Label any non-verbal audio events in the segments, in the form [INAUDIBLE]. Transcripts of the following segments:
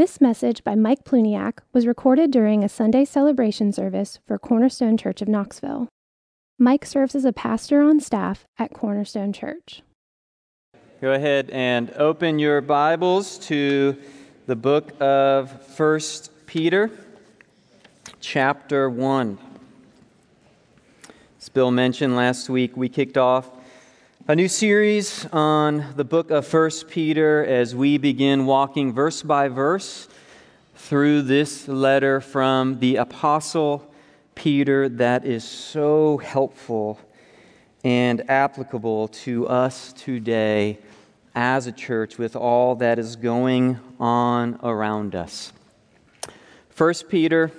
This message by Mike Plewniak was recorded during a Sunday celebration service for Cornerstone Church of Knoxville. Mike serves as a pastor on staff at Cornerstone Church. Go ahead and open your Bibles to the book of First Peter, chapter 1. As Bill mentioned last week, we kicked off a new series on the book of First Peter as we begin walking verse by verse through this letter from the Apostle Peter that is so helpful and applicable to us today as a church with all that is going on around us. 1 Peter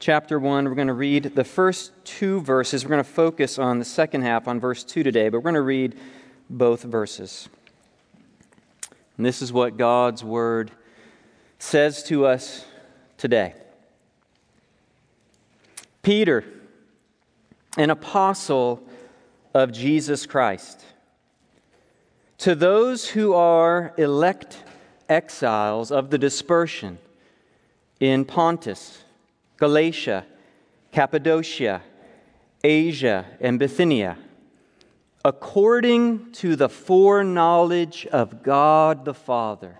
chapter 1, we're going to read the first two verses. We're going to focus on the second half on verse 2 today, but we're going to read both verses. And this is what God's word says to us today. Peter, an apostle of Jesus Christ, to those who are elect exiles of the dispersion in Pontus, Galatia, Cappadocia, Asia, and Bithynia, according to the foreknowledge of God the Father,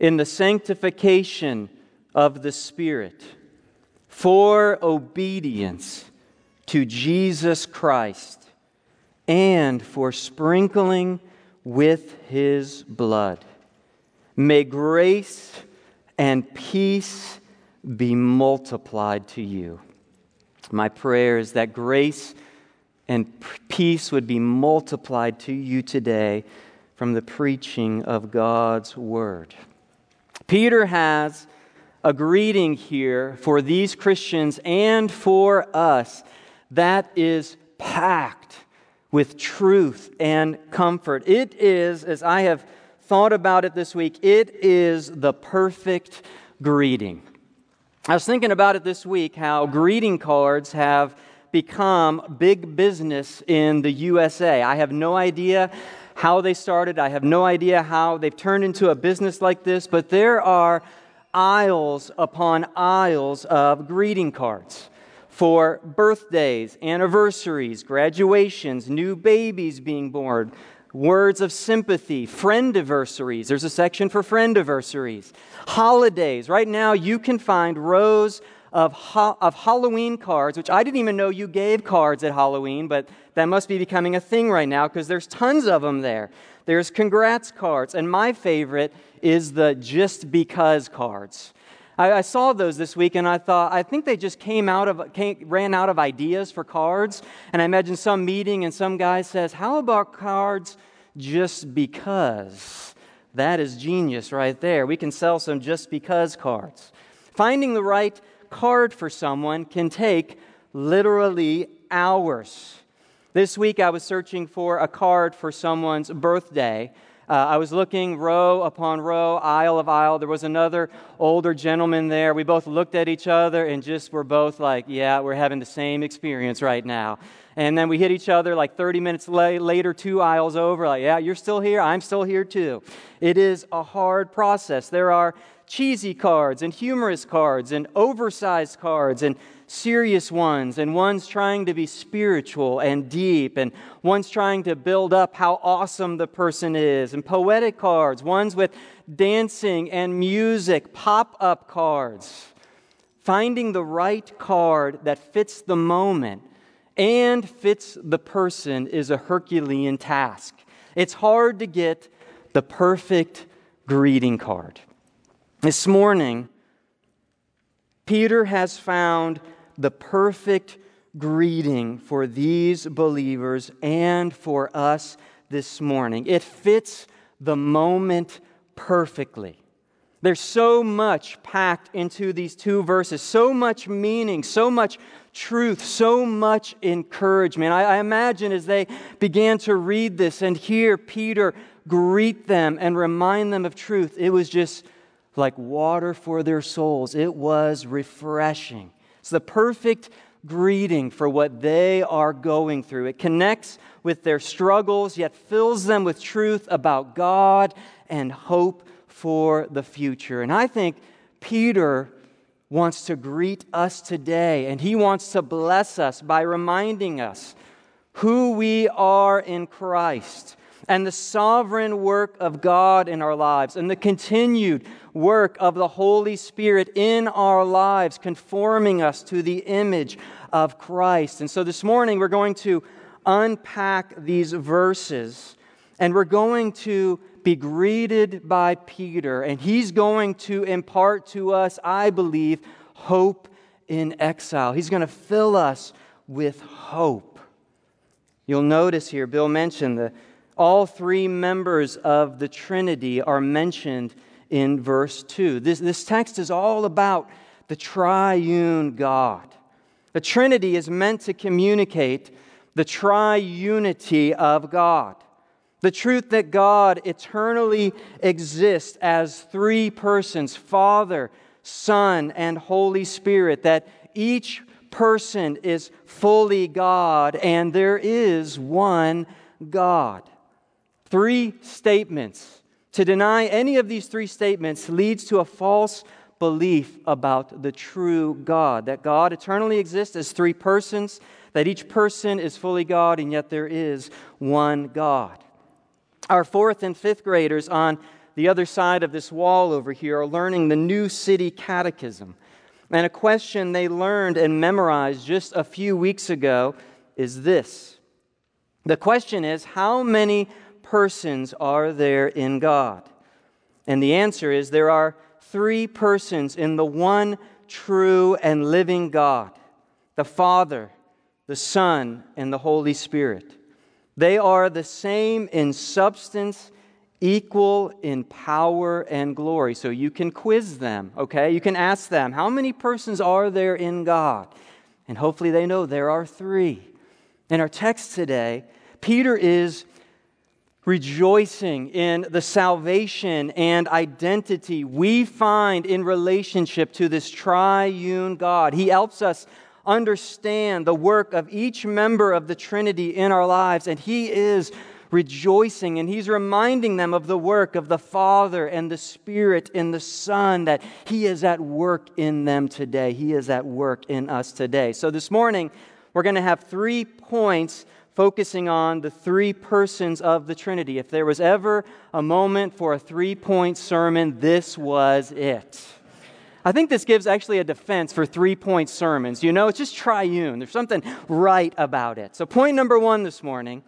in the sanctification of the Spirit for obedience to Jesus Christ and for sprinkling with his blood. May grace and peace be multiplied to you. My prayer is that grace and peace would be multiplied to you today from the preaching of God's word. Peter has a greeting here for these Christians and for us that is packed with truth and comfort. It is, as I have thought about it this week, it is the perfect greeting. I was thinking about it this week how greeting cards have become big business in the USA. I have no idea how they started, I have no idea how they've turned into a business like this, but there are aisles upon aisles of greeting cards for birthdays, anniversaries, graduations, new babies being born, words of sympathy, friend anniversaries. There's a section for friend anniversaries, holidays. Right now, you can find rows of, ho- of Halloween cards, which I didn't even know you gave cards at Halloween, but that must be becoming a thing right now because there's tons of them there. There's congrats cards, and my favorite is the just because cards. I, I, saw those this week and I thought, I think they just came out of, came, ran out of ideas for cards. And I imagine some meeting and some guy says, How about cards just because? That is genius right there. We can sell some just because cards. Finding the right card for someone can take literally hours. This week I was searching for a card for someone's birthday. Uh, I was looking row upon row, aisle of aisle. There was another older gentleman there. We both looked at each other and just were both like, yeah, we're having the same experience right now. And then we hit each other like 30 minutes la- later, two aisles over, like, yeah, you're still here. I'm still here too. It is a hard process. There are cheesy cards and humorous cards and oversized cards and serious ones, and one's trying to be spiritual and deep, and one's trying to build up how awesome the person is, and poetic cards, ones with dancing and music, pop up cards. Finding the right card that fits the moment and fits the person is a Herculean task. It's hard to get the perfect greeting card. This morning, Peter has found the perfect greeting for these believers and for us this morning. It fits the moment perfectly. There's so much packed into these two verses, so much meaning, so much truth, so much encouragement. I, I, imagine as they began to read this and hear Peter greet them and remind them of truth, it was just like water for their souls. It was refreshing. It's the perfect greeting for what they are going through. It connects with their struggles, yet fills them with truth about God and hope for the future. And I think Peter wants to greet us today, and he wants to bless us by reminding us who we are in Christ and the sovereign work of God in our lives and the continued work of the Holy Spirit in our lives, conforming us to the image of Christ. And so this morning we're going to unpack these verses and we're going to be greeted by Peter, and he's going to impart to us, I believe, hope in exile. He's going to fill us with hope. You'll notice here, Bill mentioned that all three members of the Trinity are mentioned in verse 2. This, this text is all about the triune God. The Trinity is meant to communicate the triunity of God. The truth that God eternally exists as three persons Father, Son, and Holy Spirit, that each person is fully God and there is one God three statements. To deny any of these three statements leads to a false belief about the true God, that God eternally exists as three persons, that each person is fully God, and yet there is one God. Our fourth and fifth graders on the other side of this wall over here are learning the New City Catechism. And a question they learned and memorized just a few weeks ago is this The question is, how many persons are there in God? And the answer is there are three persons in the one true and living God the Father, the Son, and the Holy Spirit. They are the same in substance, equal in power and glory. So you can quiz them, okay? You can ask them, how many persons are there in God? And hopefully they know there are three. In our text today, Peter is rejoicing in the salvation and identity we find in relationship to this triune God. He helps us understand the work of each member of the Trinity in our lives, and He is rejoicing and He's reminding them of the work of the Father and the Spirit and the Son, that He is at work in them today. He is at work in us today. So this morning, we're going to have three points focusing on the three persons of the Trinity. If there was ever a moment for a three point sermon, this was it. I think this gives actually a defense for three point sermons. You know, it's just triune, there's something right about it. So, point number one this morning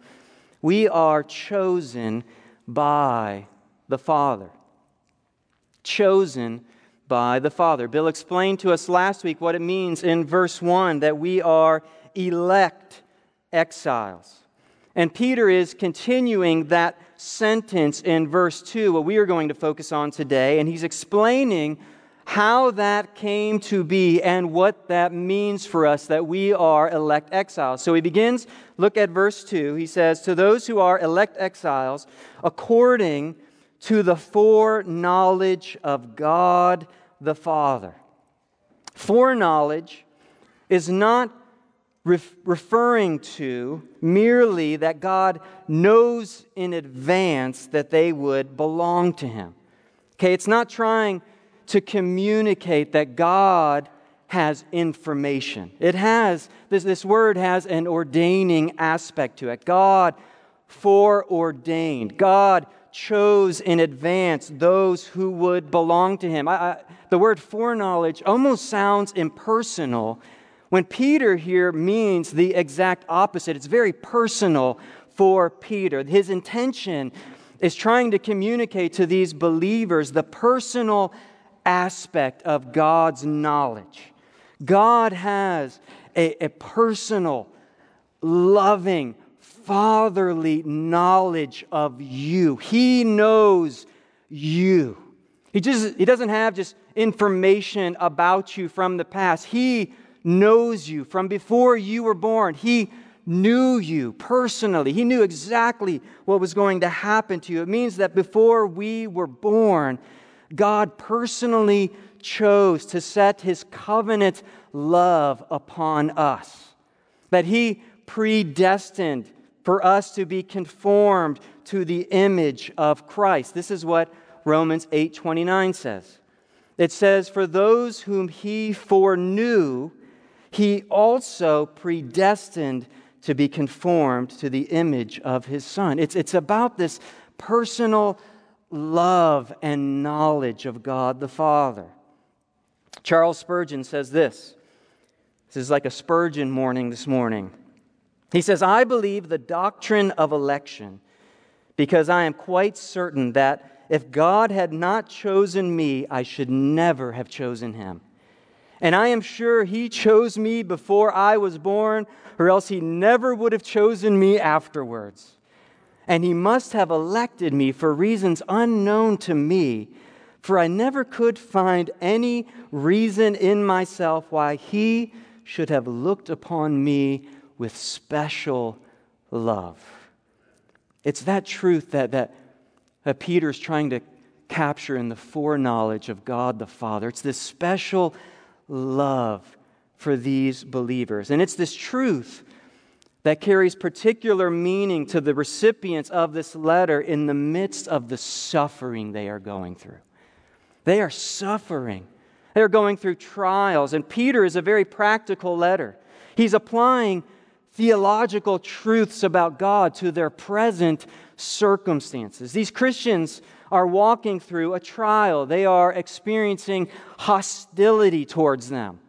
we are chosen by the Father. Chosen by the Father. Bill explained to us last week what it means in verse 1 that we are elect exiles. And Peter is continuing that sentence in verse 2, what we are going to focus on today, and he's explaining how that came to be and what that means for us that we are elect exiles. So he begins, look at verse 2. He says, To those who are elect exiles, according to the foreknowledge of God the Father. Foreknowledge is not referring to merely that God knows in advance that they would belong to Him. Okay, it's not trying to communicate that God has information. It has, this, this word has an ordaining aspect to it. God foreordained. God chose in advance those who would belong to Him. I, I, the word foreknowledge almost sounds impersonal when Peter here means the exact opposite, it's very personal for Peter. His intention is trying to communicate to these believers the personal aspect of God's knowledge. God has a, a personal, loving, fatherly knowledge of you. He knows you. He, just, he doesn't have just information about you from the past. He knows you from before you were born. He knew you personally. He knew exactly what was going to happen to you. It means that before we were born, God personally chose to set his covenant love upon us. That he predestined for us to be conformed to the image of Christ. This is what Romans 8:29 says. It says, "For those whom he foreknew, he also predestined to be conformed to the image of his son." It's, it's about this personal love and knowledge of God the Father. Charles Spurgeon says this. This is like a Spurgeon morning this morning. He says, I believe the doctrine of election because I am quite certain that if God had not chosen me, I should never have chosen him. And I am sure he chose me before I was born, or else he never would have chosen me afterwards. And he must have elected me for reasons unknown to me, for I never could find any reason in myself why he should have looked upon me with special love. It's that truth that, that, that Peter's trying to capture in the foreknowledge of God the Father. It's this special love for these believers. And it's this truth that carries particular meaning to the recipients of this letter in the midst of the suffering they are going through. They are suffering. They're going through trials. And Peter is a very practical letter. He's applying theological truths about God to their present circumstances. These Christians are walking through a trial, they are experiencing hostility towards them.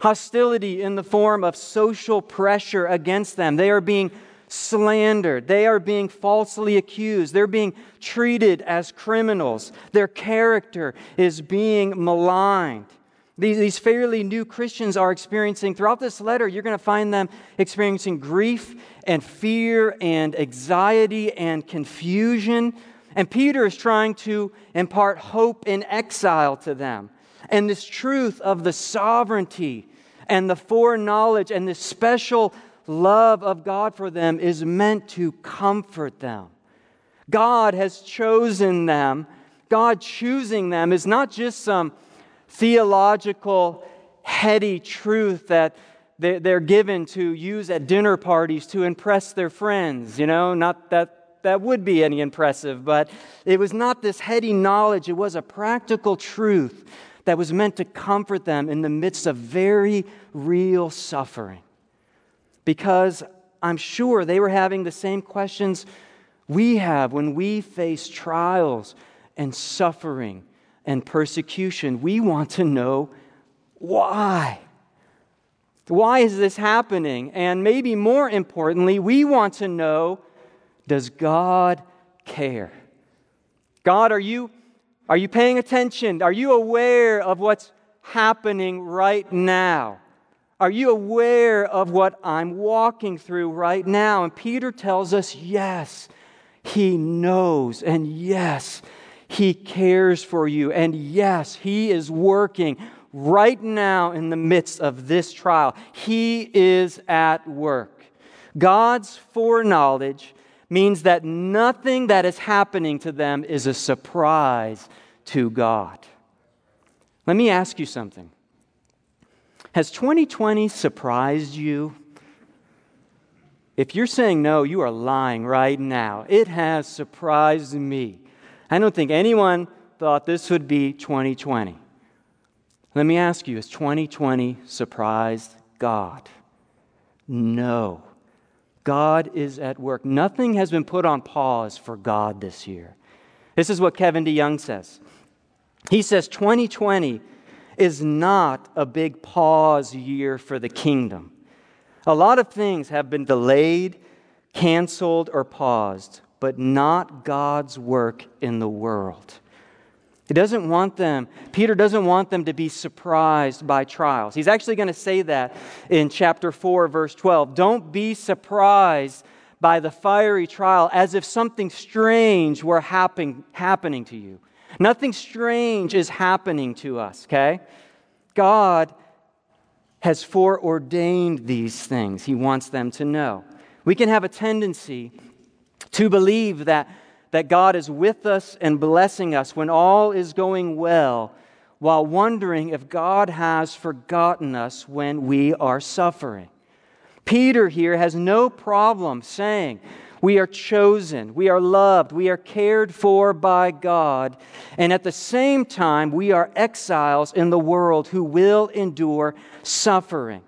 Hostility in the form of social pressure against them. They are being slandered. They are being falsely accused. They're being treated as criminals. Their character is being maligned. These, fairly new Christians are experiencing, throughout this letter, you're going to find them experiencing grief and fear and anxiety and confusion. And Peter is trying to impart hope in exile to them. And this truth of the sovereignty and the foreknowledge and this special love of God for them is meant to comfort them. God has chosen them. God choosing them is not just some theological, heady truth that they're given to use at dinner parties to impress their friends. You know, not that that would be any impressive, but it was not this heady knowledge. It was a practical truth that was meant to comfort them in the midst of very real suffering. Because I'm sure they were having the same questions we have when we face trials and suffering and persecution. We want to know why. Why is this happening? And maybe more importantly, we want to know does God care? God, are you, are you paying attention? Are you aware of what's happening right now? Are you aware of what I'm walking through right now? And Peter tells us, yes, he knows. And yes, he cares for you. And yes, He is working right now in the midst of this trial. He is at work. God's foreknowledge means that nothing that is happening to them is a surprise to God. Let me ask you something. Has 2020 surprised you? If you're saying no, you are lying right now. It has surprised me. I don't think anyone thought this would be 2020. Let me ask you, has 2020 surprised God? No. God is at work. Nothing has been put on pause for God this year. This is what Kevin DeYoung says. He says 2020 is not a big pause year for the kingdom. A lot of things have been delayed, canceled, or paused but not God's work in the world. He doesn't want them, Peter doesn't want them to be surprised by trials. He's actually going to say that in chapter 4, verse 12. Don't be surprised by the fiery trial as if something strange were happen, happening to you. Nothing strange is happening to us, okay? God has foreordained these things. He wants them to know. We can have a tendency to believe that, that God is with us and blessing us when all is going well, while wondering if God has forgotten us when we are suffering. Peter here has no problem saying, We are chosen. We are loved. We are cared for by God. And at the same time, we are exiles in the world who will endure suffering.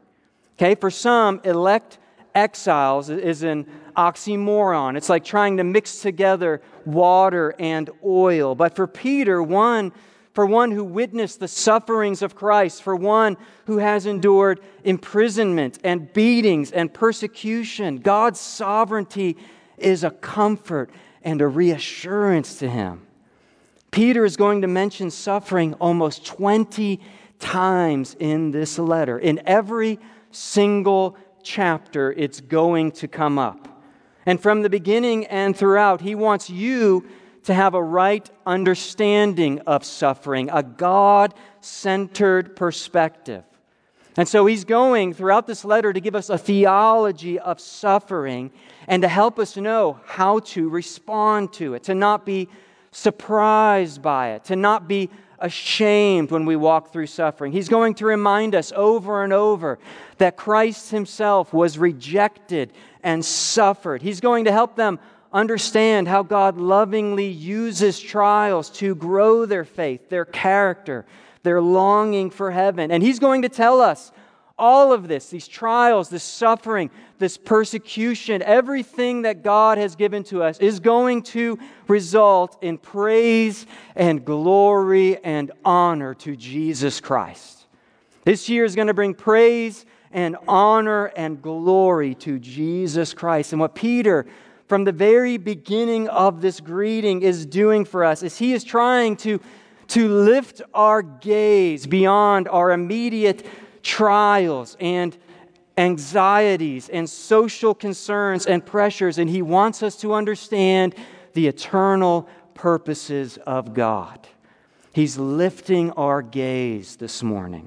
Okay, for some, elect exiles is an oxymoron. It's like trying to mix together water and oil. But for Peter, one for one who witnessed the sufferings of Christ, for one who has endured imprisonment and beatings and persecution, God's sovereignty is a comfort and a reassurance to him. Peter is going to mention suffering almost 20 times in this letter. In every single chapter, it's going to come up. And from the beginning and throughout, he wants you to have a right understanding of suffering, a God centered perspective. And so he's going throughout this letter to give us a theology of suffering and to help us know how to respond to it, to not be surprised by it, to not be ashamed when we walk through suffering. He's going to remind us over and over that Christ himself was rejected and suffered. He's going to help them understand how God lovingly uses trials to grow their faith, their character, their longing for heaven. And He's going to tell us all of this these trials, this suffering, this persecution, everything that God has given to us is going to result in praise and glory and honor to Jesus Christ. This year is going to bring praise and honor and glory to Jesus Christ. And what Peter from the very beginning of this greeting is doing for us is he is trying to, to lift our gaze beyond our immediate trials and anxieties and social concerns and pressures, and he wants us to understand the eternal purposes of God. He's lifting our gaze this morning.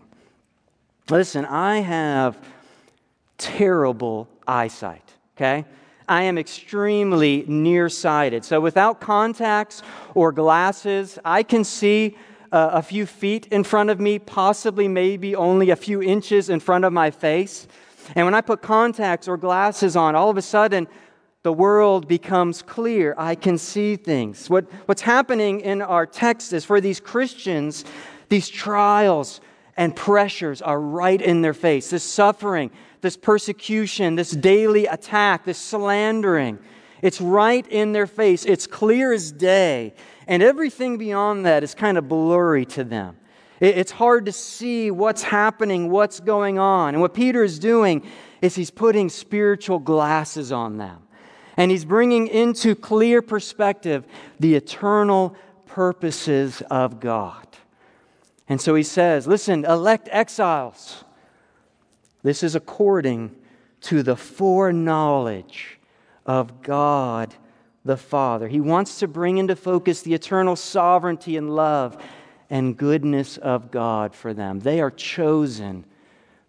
Listen, I have terrible eyesight, okay? I am extremely nearsighted. So without contacts or glasses, I can see uh, a few feet in front of me, possibly maybe only a few inches in front of my face. And when I put contacts or glasses on, all of a sudden, the world becomes clear. I can see things. What, what's happening in our text is for these Christians, these trials and pressures are right in their face. This suffering, this persecution, this daily attack, this slandering. It's right in their face. It's clear as day. And everything beyond that is kind of blurry to them. It's hard to see what's happening, what's going on. And what Peter is doing is he's putting spiritual glasses on them. And he's bringing into clear perspective the eternal purposes of God. And so he says, Listen, elect exiles. This is according to the foreknowledge of God the Father. He wants to bring into focus the eternal sovereignty and love and goodness of God for them. They are chosen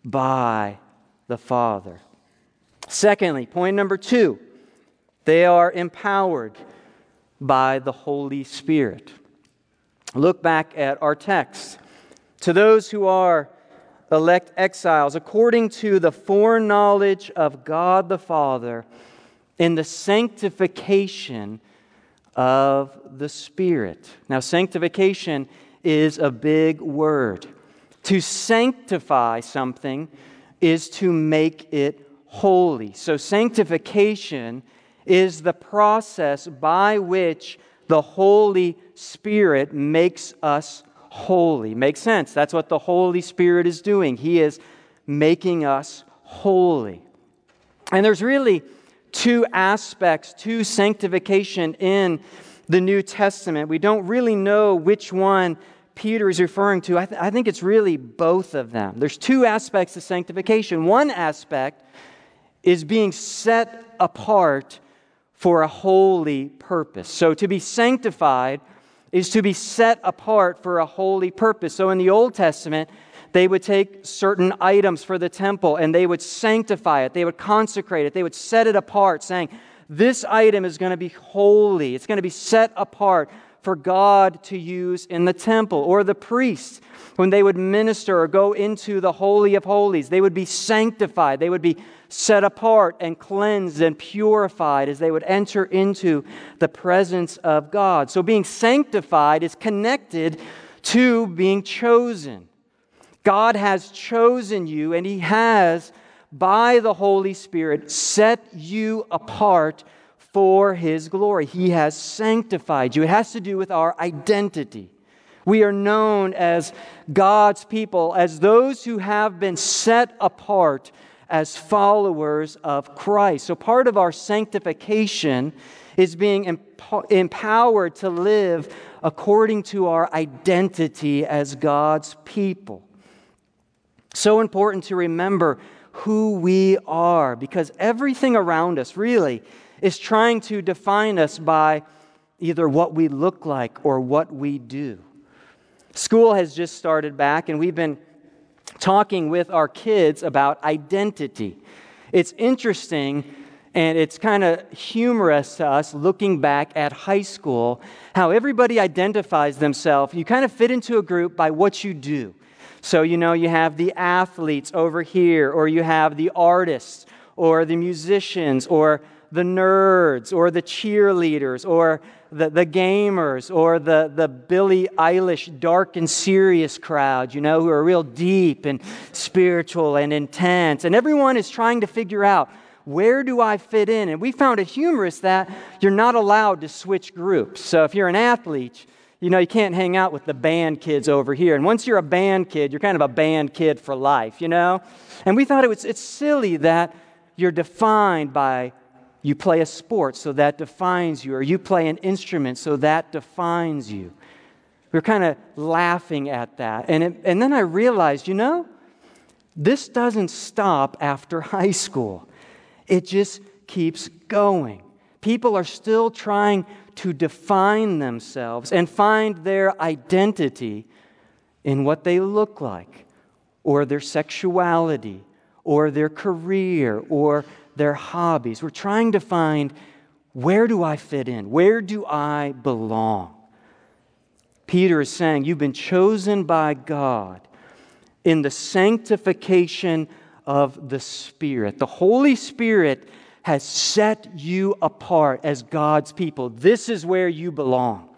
by the Father. Secondly, point number two, they are empowered by the Holy Spirit. Look back at our text. To those who are elect exiles according to the foreknowledge of God the Father in the sanctification of the Spirit. Now, sanctification is a big word. To sanctify something is to make it holy. So, sanctification is the process by which the Holy Spirit makes us holy. Makes sense. That's what the Holy Spirit is doing. He is making us holy. And there's really two aspects to sanctification in the New Testament. We don't really know which one Peter is referring to. I, th- I think it's really both of them. There's two aspects of sanctification. One aspect is being set apart for a holy purpose. So to be sanctified is to be set apart for a holy purpose. So in the Old Testament, they would take certain items for the temple and they would sanctify it, they would consecrate it, they would set it apart, saying, This item is going to be holy, it's going to be set apart for God to use in the temple, or the priests when they would minister or go into the Holy of Holies. They would be sanctified, they would be set apart and cleansed and purified as they would enter into the presence of God. So, being sanctified is connected to being chosen. God has chosen you, and He has, by the Holy Spirit, set you apart for His glory. He has sanctified you. It has to do with our identity. We are known as God's people, as those who have been set apart as followers of Christ. So, part of our sanctification is being emp- empowered to live according to our identity as God's people. So important to remember who we are because everything around us really is trying to define us by either what we look like or what we do. School has just started back, and we've been talking with our kids about identity. It's interesting and it's kind of humorous to us looking back at high school how everybody identifies themselves. You kind of fit into a group by what you do. So, you know, you have the athletes over here, or you have the artists, or the musicians, or the nerds, or the cheerleaders, or the, the gamers or the, the Billie Eilish dark and serious crowd, you know, who are real deep and spiritual and intense. And everyone is trying to figure out where do I fit in? And we found it humorous that you're not allowed to switch groups. So if you're an athlete, you know, you can't hang out with the band kids over here. And once you're a band kid, you're kind of a band kid for life, you know? And we thought it was, it's silly that you're defined by you play a sport, so that defines you, or you play an instrument, so that defines you. We are kind of laughing at that. And, it, and then I realized, you know, this doesn't stop after [LAUGHS] high school, it just keeps going. People are still trying to define themselves and find their identity in what they look like, or their sexuality, or their career, or their hobbies. We're trying to find where do I fit in? Where do I belong? Peter is saying, You've been chosen by God in the sanctification of the Spirit. The Holy Spirit has set you apart as God's people. This is where you belong.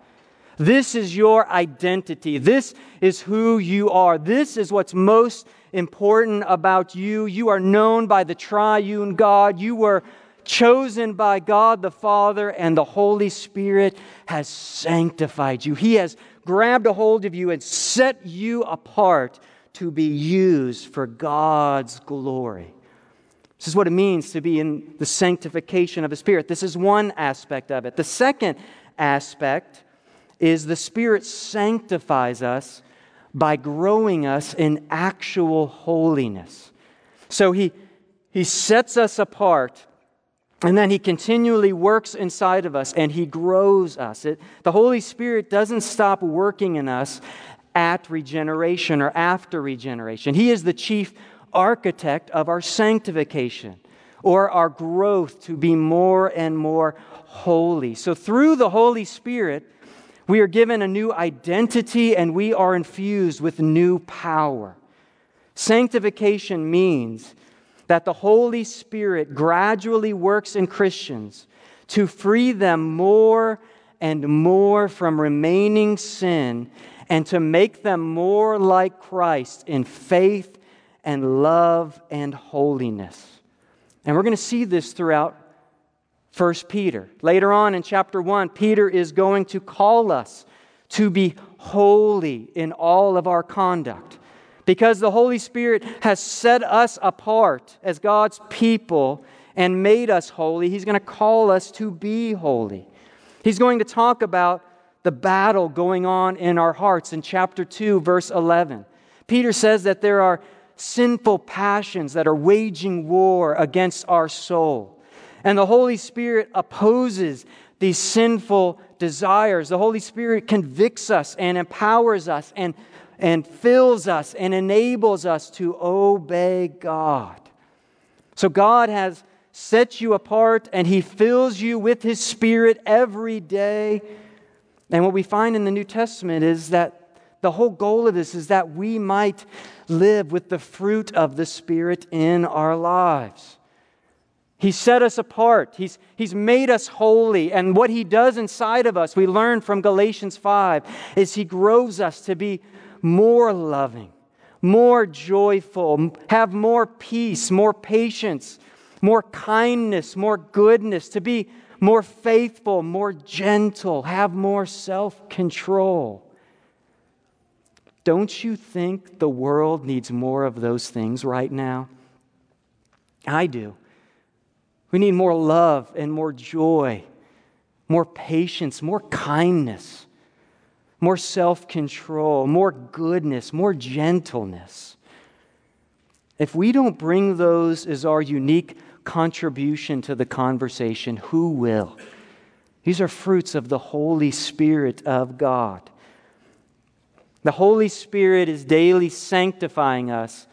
This is your identity. This is who you are. This is what's most important about you. You are known by the triune God. You were chosen by God the Father, and the Holy Spirit has sanctified you. He has grabbed a hold of you and set you apart to be used for God's glory. This is what it means to be in the sanctification of the Spirit. This is one aspect of it. The second aspect is the Spirit sanctifies us by growing us in actual holiness. So he, he sets us apart. And then he continually works inside of us and he grows us. It, the Holy Spirit doesn't stop working in us at regeneration or after regeneration. He is the chief architect of our sanctification or our growth to be more and more holy. So, through the Holy Spirit, we are given a new identity and we are infused with new power. Sanctification means that the Holy Spirit gradually works in Christians to free them more and more from remaining sin and to make them more like Christ in faith and love and holiness. And we're going to see this throughout 1 Peter. Later on in chapter 1, Peter is going to call us to be holy in all of our conduct. Because the Holy Spirit has set us apart as God's people and made us holy, He's going to call us to be holy. He's going to talk about the battle going on in our hearts in chapter 2, verse 11. Peter says that there are sinful passions that are waging war against our soul. And the Holy Spirit opposes these sinful desires. The Holy Spirit convicts us and empowers us and, and fills us and enables us to obey God. So God has set you apart and He fills you with His Spirit every day. And what we find in the New Testament is that the whole goal of this is that we might live with the fruit of the Spirit in our lives. He set us apart. He's, he's made us holy. And what He does inside of us, we learn from Galatians 5, is He grows us to be more loving, more joyful, have more peace, more patience, more kindness, more goodness, to be more faithful, more gentle, have more self control. Don't you think the world needs more of those things right now? I do. We need more love and more joy, more patience, more kindness, more self control, more goodness, more gentleness. If we don't bring those as our unique contribution to the conversation, who will? These are fruits of the Holy Spirit of God. The Holy Spirit is daily sanctifying us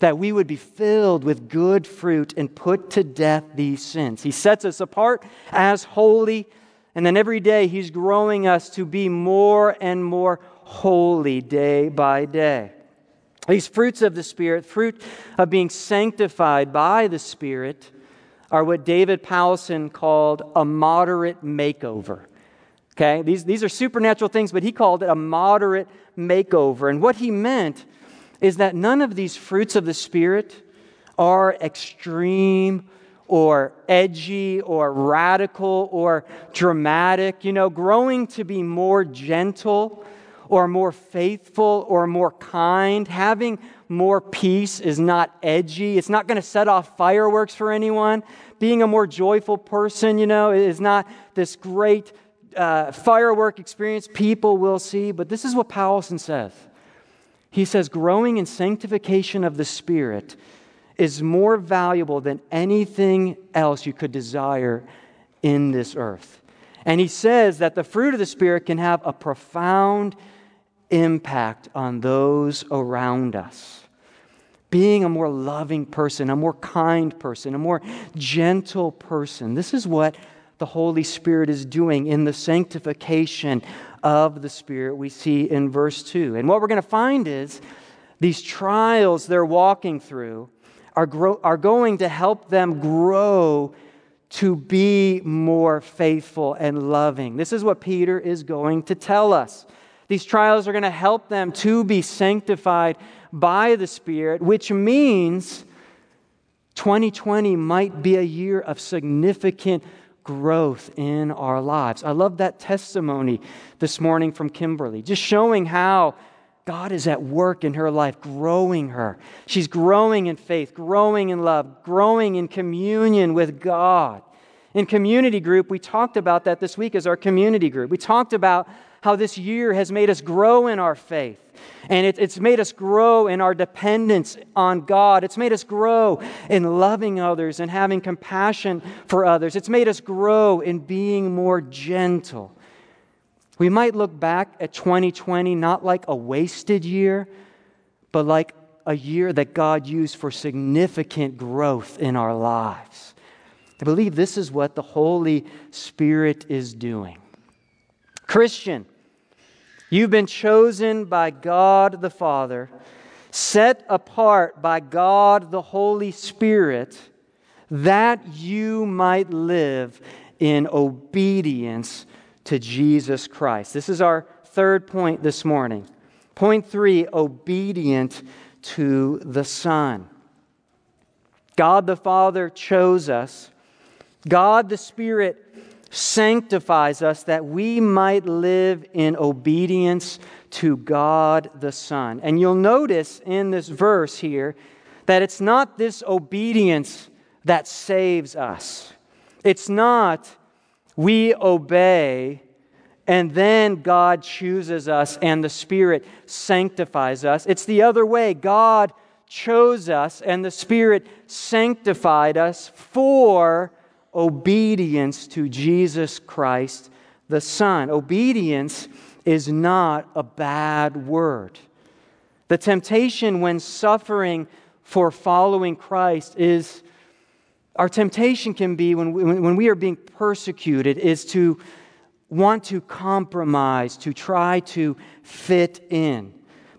that we would be filled with good fruit and put to death these sins. He sets us apart as holy, and then every day He's growing us to be more and more holy day by day. These fruits of the Spirit, fruit of being sanctified by the Spirit, are what David Powlison called a moderate makeover. Okay, these, these are supernatural things, but he called it a moderate makeover. And what he meant is that none of these fruits of the Spirit are extreme or edgy or radical or dramatic. You know, growing to be more gentle or more faithful or more kind, having more peace is not edgy. It's not going to set off fireworks for anyone. Being a more joyful person, you know, is not this great uh, firework experience people will see. But this is what Powlison says he says, growing in sanctification of the Spirit is more valuable than anything else you could desire in this earth. And he says that the fruit of the Spirit can have a profound impact on those around us. Being a more loving person, a more kind person, a more gentle person. This is what the Holy Spirit is doing in the sanctification of the Spirit we see in verse 2. And what we're going to find is these trials they're walking through are, grow, are going to help them grow to be more faithful and loving. This is what Peter is going to tell us. These trials are going to help them to be sanctified by the Spirit, which means 2020 might be a year of significant growth in our lives. I love that testimony this morning from Kimberly, just showing how God is at work in her life, growing her. She's growing in faith, growing in love, growing in communion with God. In community group, we talked about that this week as our community group. We talked about how this year has made us grow in our faith. And it, it's made us grow in our dependence on God. It's made us grow in loving others and having compassion for others. It's made us grow in being more gentle. We might look back at 2020 not like a wasted year, but like a year that God used for significant growth in our lives. I believe this is what the Holy Spirit is doing. Christian, You've been chosen by God the Father, set apart by God the Holy Spirit, that you might live in obedience to Jesus Christ. This is our third point this morning. Point three obedient to the Son. God the Father chose us, God the Spirit sanctifies us that we might live in obedience to God the Son. And you'll notice in this verse here that it's not this obedience that saves us. It's not we obey and then God chooses us and the Spirit sanctifies us. It's the other way. God chose us and the Spirit sanctified us for obedience to Jesus Christ the Son. Obedience is not a bad word. The temptation when suffering for following Christ is our temptation can be when we, when we are being persecuted is to want to compromise, to try to fit in.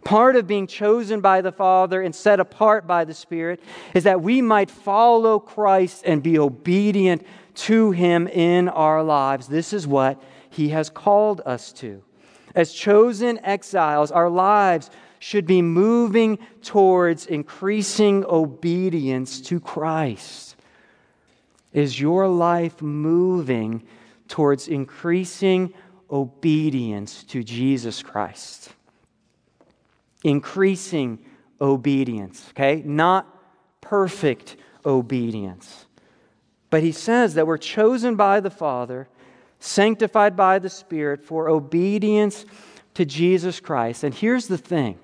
Part of being chosen by the Father and set apart by the Spirit is that we might follow Christ and be obedient to Him in our lives. This is what He has called us to. As chosen exiles, our lives should be moving towards increasing obedience to Christ. Is your life moving towards increasing obedience to Jesus Christ? Increasing obedience, okay? Not perfect obedience. But he says that we're chosen by the Father, sanctified by the Spirit for obedience to Jesus Christ. And here's the thing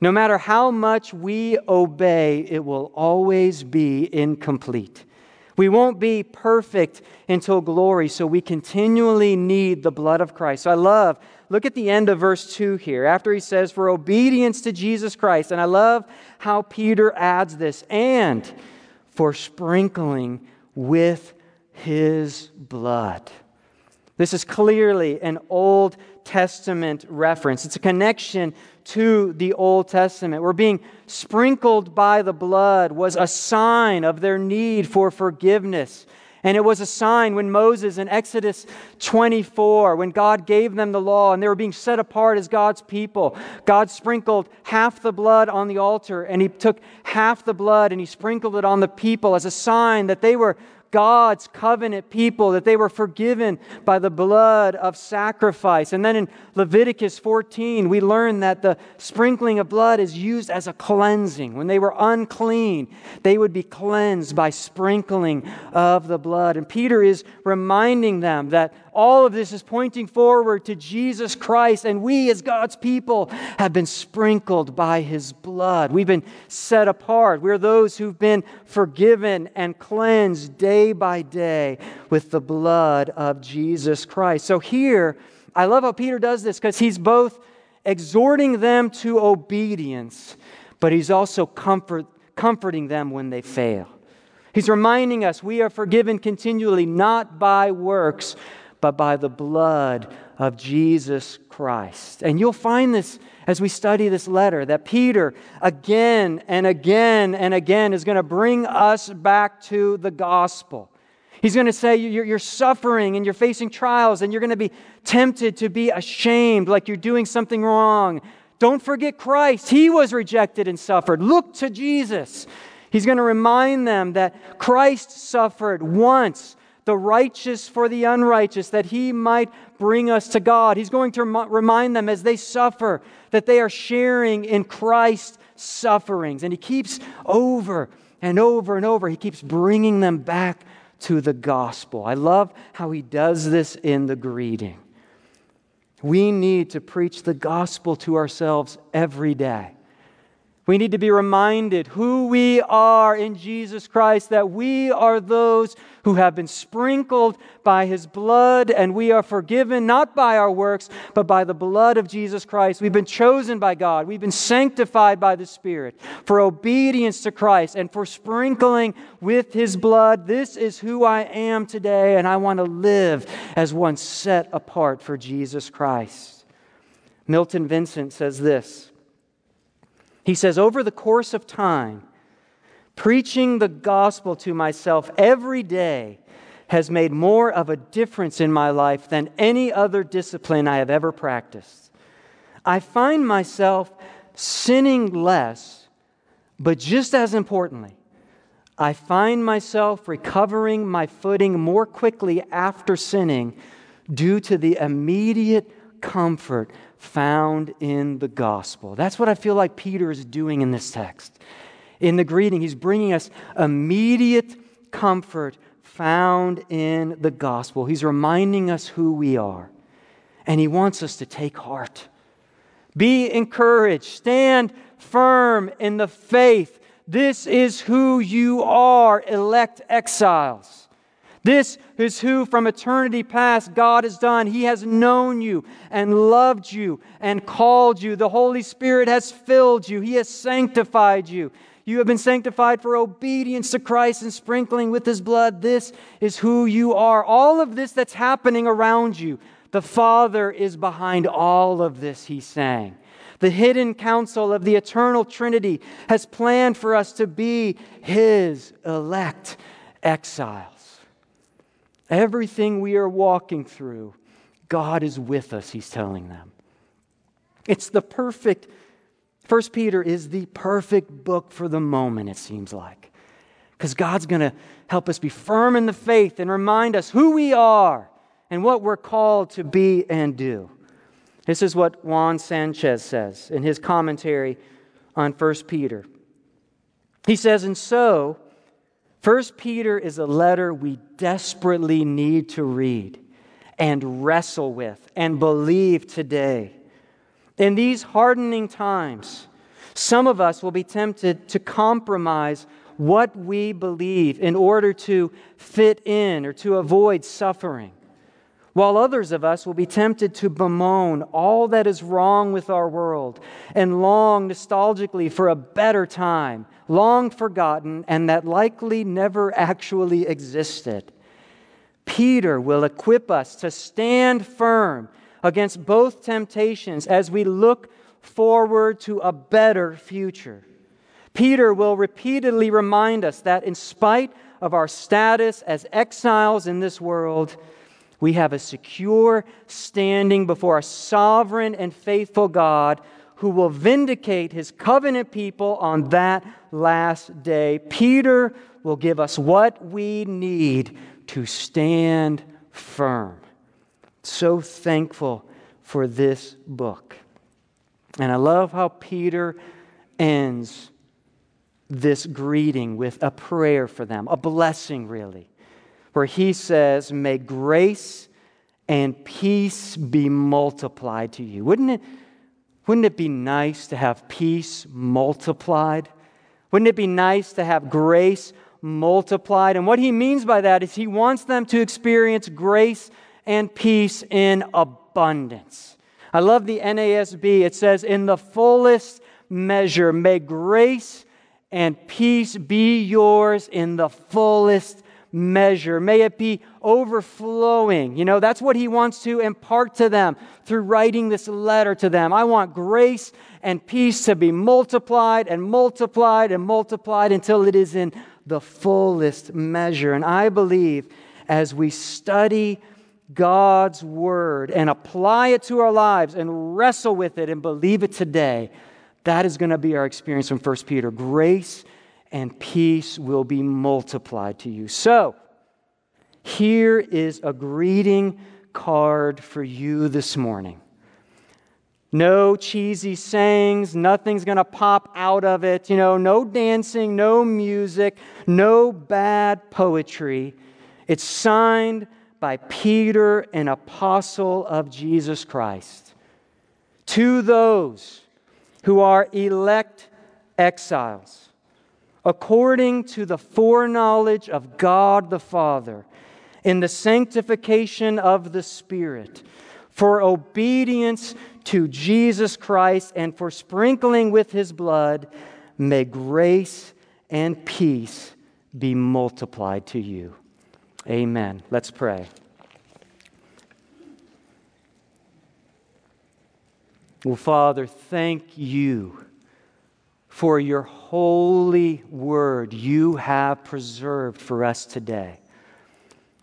no matter how much we obey, it will always be incomplete. We won't be perfect until glory, so we continually need the blood of Christ. So I love, look at the end of verse 2 here, after he says, for obedience to Jesus Christ. And I love how Peter adds this, and for sprinkling with his blood. This is clearly an Old Testament reference. It's a connection to the Old Testament. Where being sprinkled by the blood was a sign of their need for forgiveness. And it was a sign when Moses in Exodus 24, when God gave them the law and they were being set apart as God's people, God sprinkled half the blood on the altar and he took half the blood and he sprinkled it on the people as a sign that they were God's covenant people, that they were forgiven by the blood of sacrifice. And then in Leviticus 14, we learn that the sprinkling of blood is used as a cleansing. When they were unclean, they would be cleansed by sprinkling of the blood. And Peter is reminding them that all of this is pointing forward to Jesus Christ, and we as God's people have been sprinkled by his blood. We've been set apart. We're those who've been forgiven and cleansed day by day with the blood of Jesus Christ. So here, I love how Peter does this because he's both exhorting them to obedience, but he's also comfort, comforting them when they fail. He's reminding us we are forgiven continually, not by works but by the blood of Jesus Christ. And you'll find this as we study this letter that Peter again and again and again is going to bring us back to the gospel. He's going to say you're, suffering and you're facing trials and you're going to be tempted to be ashamed like you're doing something wrong. Don't forget Christ. He was rejected and suffered. Look to Jesus. He's going to remind them that Christ suffered once the righteous for the unrighteous, that he might bring us to God. He's going to remind them as they suffer that they are sharing in Christ's sufferings. And he keeps over and over and over, he keeps bringing them back to the gospel. I love how he does this in the greeting. We need to preach the gospel to ourselves every day. We need to be reminded who we are in Jesus Christ, that we are those who have been sprinkled by his blood, and we are forgiven not by our works, but by the blood of Jesus Christ. We've been chosen by God, we've been sanctified by the Spirit for obedience to Christ and for sprinkling with his blood. This is who I am today, and I want to live as one set apart for Jesus Christ. Milton Vincent says this. He says, Over the course of time, preaching the gospel to myself every day has made more of a difference in my life than any other discipline I have ever practiced. I find myself sinning less, but just as importantly, I find myself recovering my footing more quickly after sinning due to the immediate comfort found in the gospel. That's what I feel like Peter is doing in this text. In the greeting, he's bringing us immediate comfort found in the gospel. He's reminding us who we are, and he wants us to take heart. Be encouraged, stand firm in the faith. This is who you are, elect exiles. This is who from eternity past God has done. He has known you and loved you and called you. The Holy Spirit has filled you, He has sanctified you. You have been sanctified for obedience to Christ and sprinkling with his blood. This is who you are. All of this that's happening around you, the Father is behind all of this, he's saying. The hidden counsel of the eternal Trinity has planned for us to be his elect exiles. Everything we are walking through, God is with us, he's telling them. It's the perfect, First Peter is the perfect book for the moment, it seems like. Because God's going to help us be firm in the faith and remind us who we are and what we're called to be and do. This is what Juan Sanchez says in his commentary on 1 Peter. He says, And so, 1 Peter is a letter we desperately need to read and wrestle with and believe today. In these hardening times, some of us will be tempted to compromise what we believe in order to fit in or to avoid suffering, while others of us will be tempted to bemoan all that is wrong with our world and long nostalgically for a better time, long forgotten, and that likely never actually existed. Peter will equip us to stand firm against both temptations as we look forward to a better future. Peter will repeatedly remind us that in spite of our status as exiles in this world, we have a secure standing before a sovereign and faithful God who will vindicate his covenant people on that last day. Peter will give us what we need to stand firm so thankful for this book. And I love how Peter ends this greeting with a prayer for them, a blessing, really, where he says, May grace and peace be multiplied to you. Wouldn't it, wouldn't it be nice to have peace multiplied? Wouldn't it be nice to have grace multiplied? And what he means by that is he wants them to experience grace and peace in abundance. I love the NASB. It says, In the fullest measure, may grace and peace be yours in the fullest measure. May it be overflowing. You know, that's what he wants to impart to them through writing this letter to them. I want grace and peace to be multiplied and multiplied and multiplied until it is in the fullest measure. And I believe as we study God's word and apply it to our lives and wrestle with it and believe it today, that is going to be our experience from 1 Peter. Grace and peace will be multiplied to you. So, here is a greeting card for you this morning. No cheesy sayings, nothing's going to pop out of it. You know, no dancing, no music, no bad poetry. It's signed by Peter, an apostle of Jesus Christ. To those who are elect exiles, according to the foreknowledge of God the Father, in the sanctification of the Spirit, for obedience to Jesus Christ and for sprinkling with his blood, may grace and peace be multiplied to you. Amen. Let's pray. Well, Father, thank you for your holy word you have preserved for us today.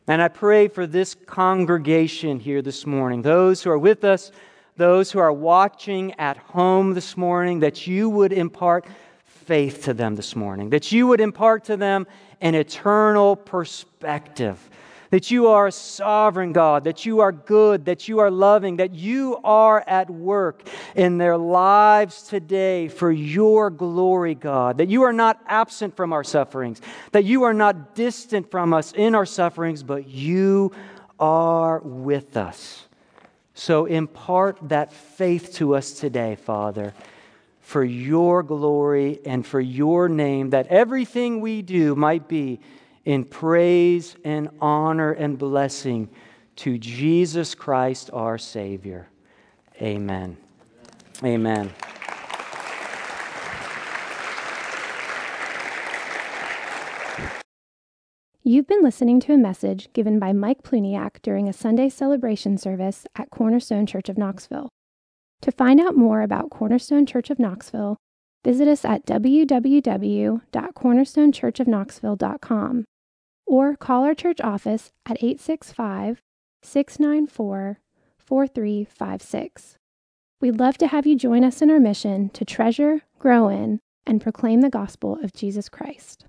And I pray for this congregation here this morning, those who are with us, those who are watching at home this morning, that you would impart faith to them this morning, that you would impart to them an eternal perspective. That you are a sovereign God, that you are good, that you are loving, that you are at work in their lives today for your glory, God. That you are not absent from our sufferings, that you are not distant from us in our sufferings, but you are with us. So impart that faith to us today, Father for your glory and for your name, that everything we do might be in praise and honor and blessing to Jesus Christ our Savior. Amen. Amen. You've been listening to a message given by Mike Plewniak during a Sunday celebration service at Cornerstone Church of Knoxville. To find out more about Cornerstone Church of Knoxville, visit us at www.cornerstonechurchofknoxville.com or call our church office at 865 694 4356. We'd love to have you join us in our mission to treasure, grow in, and proclaim the gospel of Jesus Christ.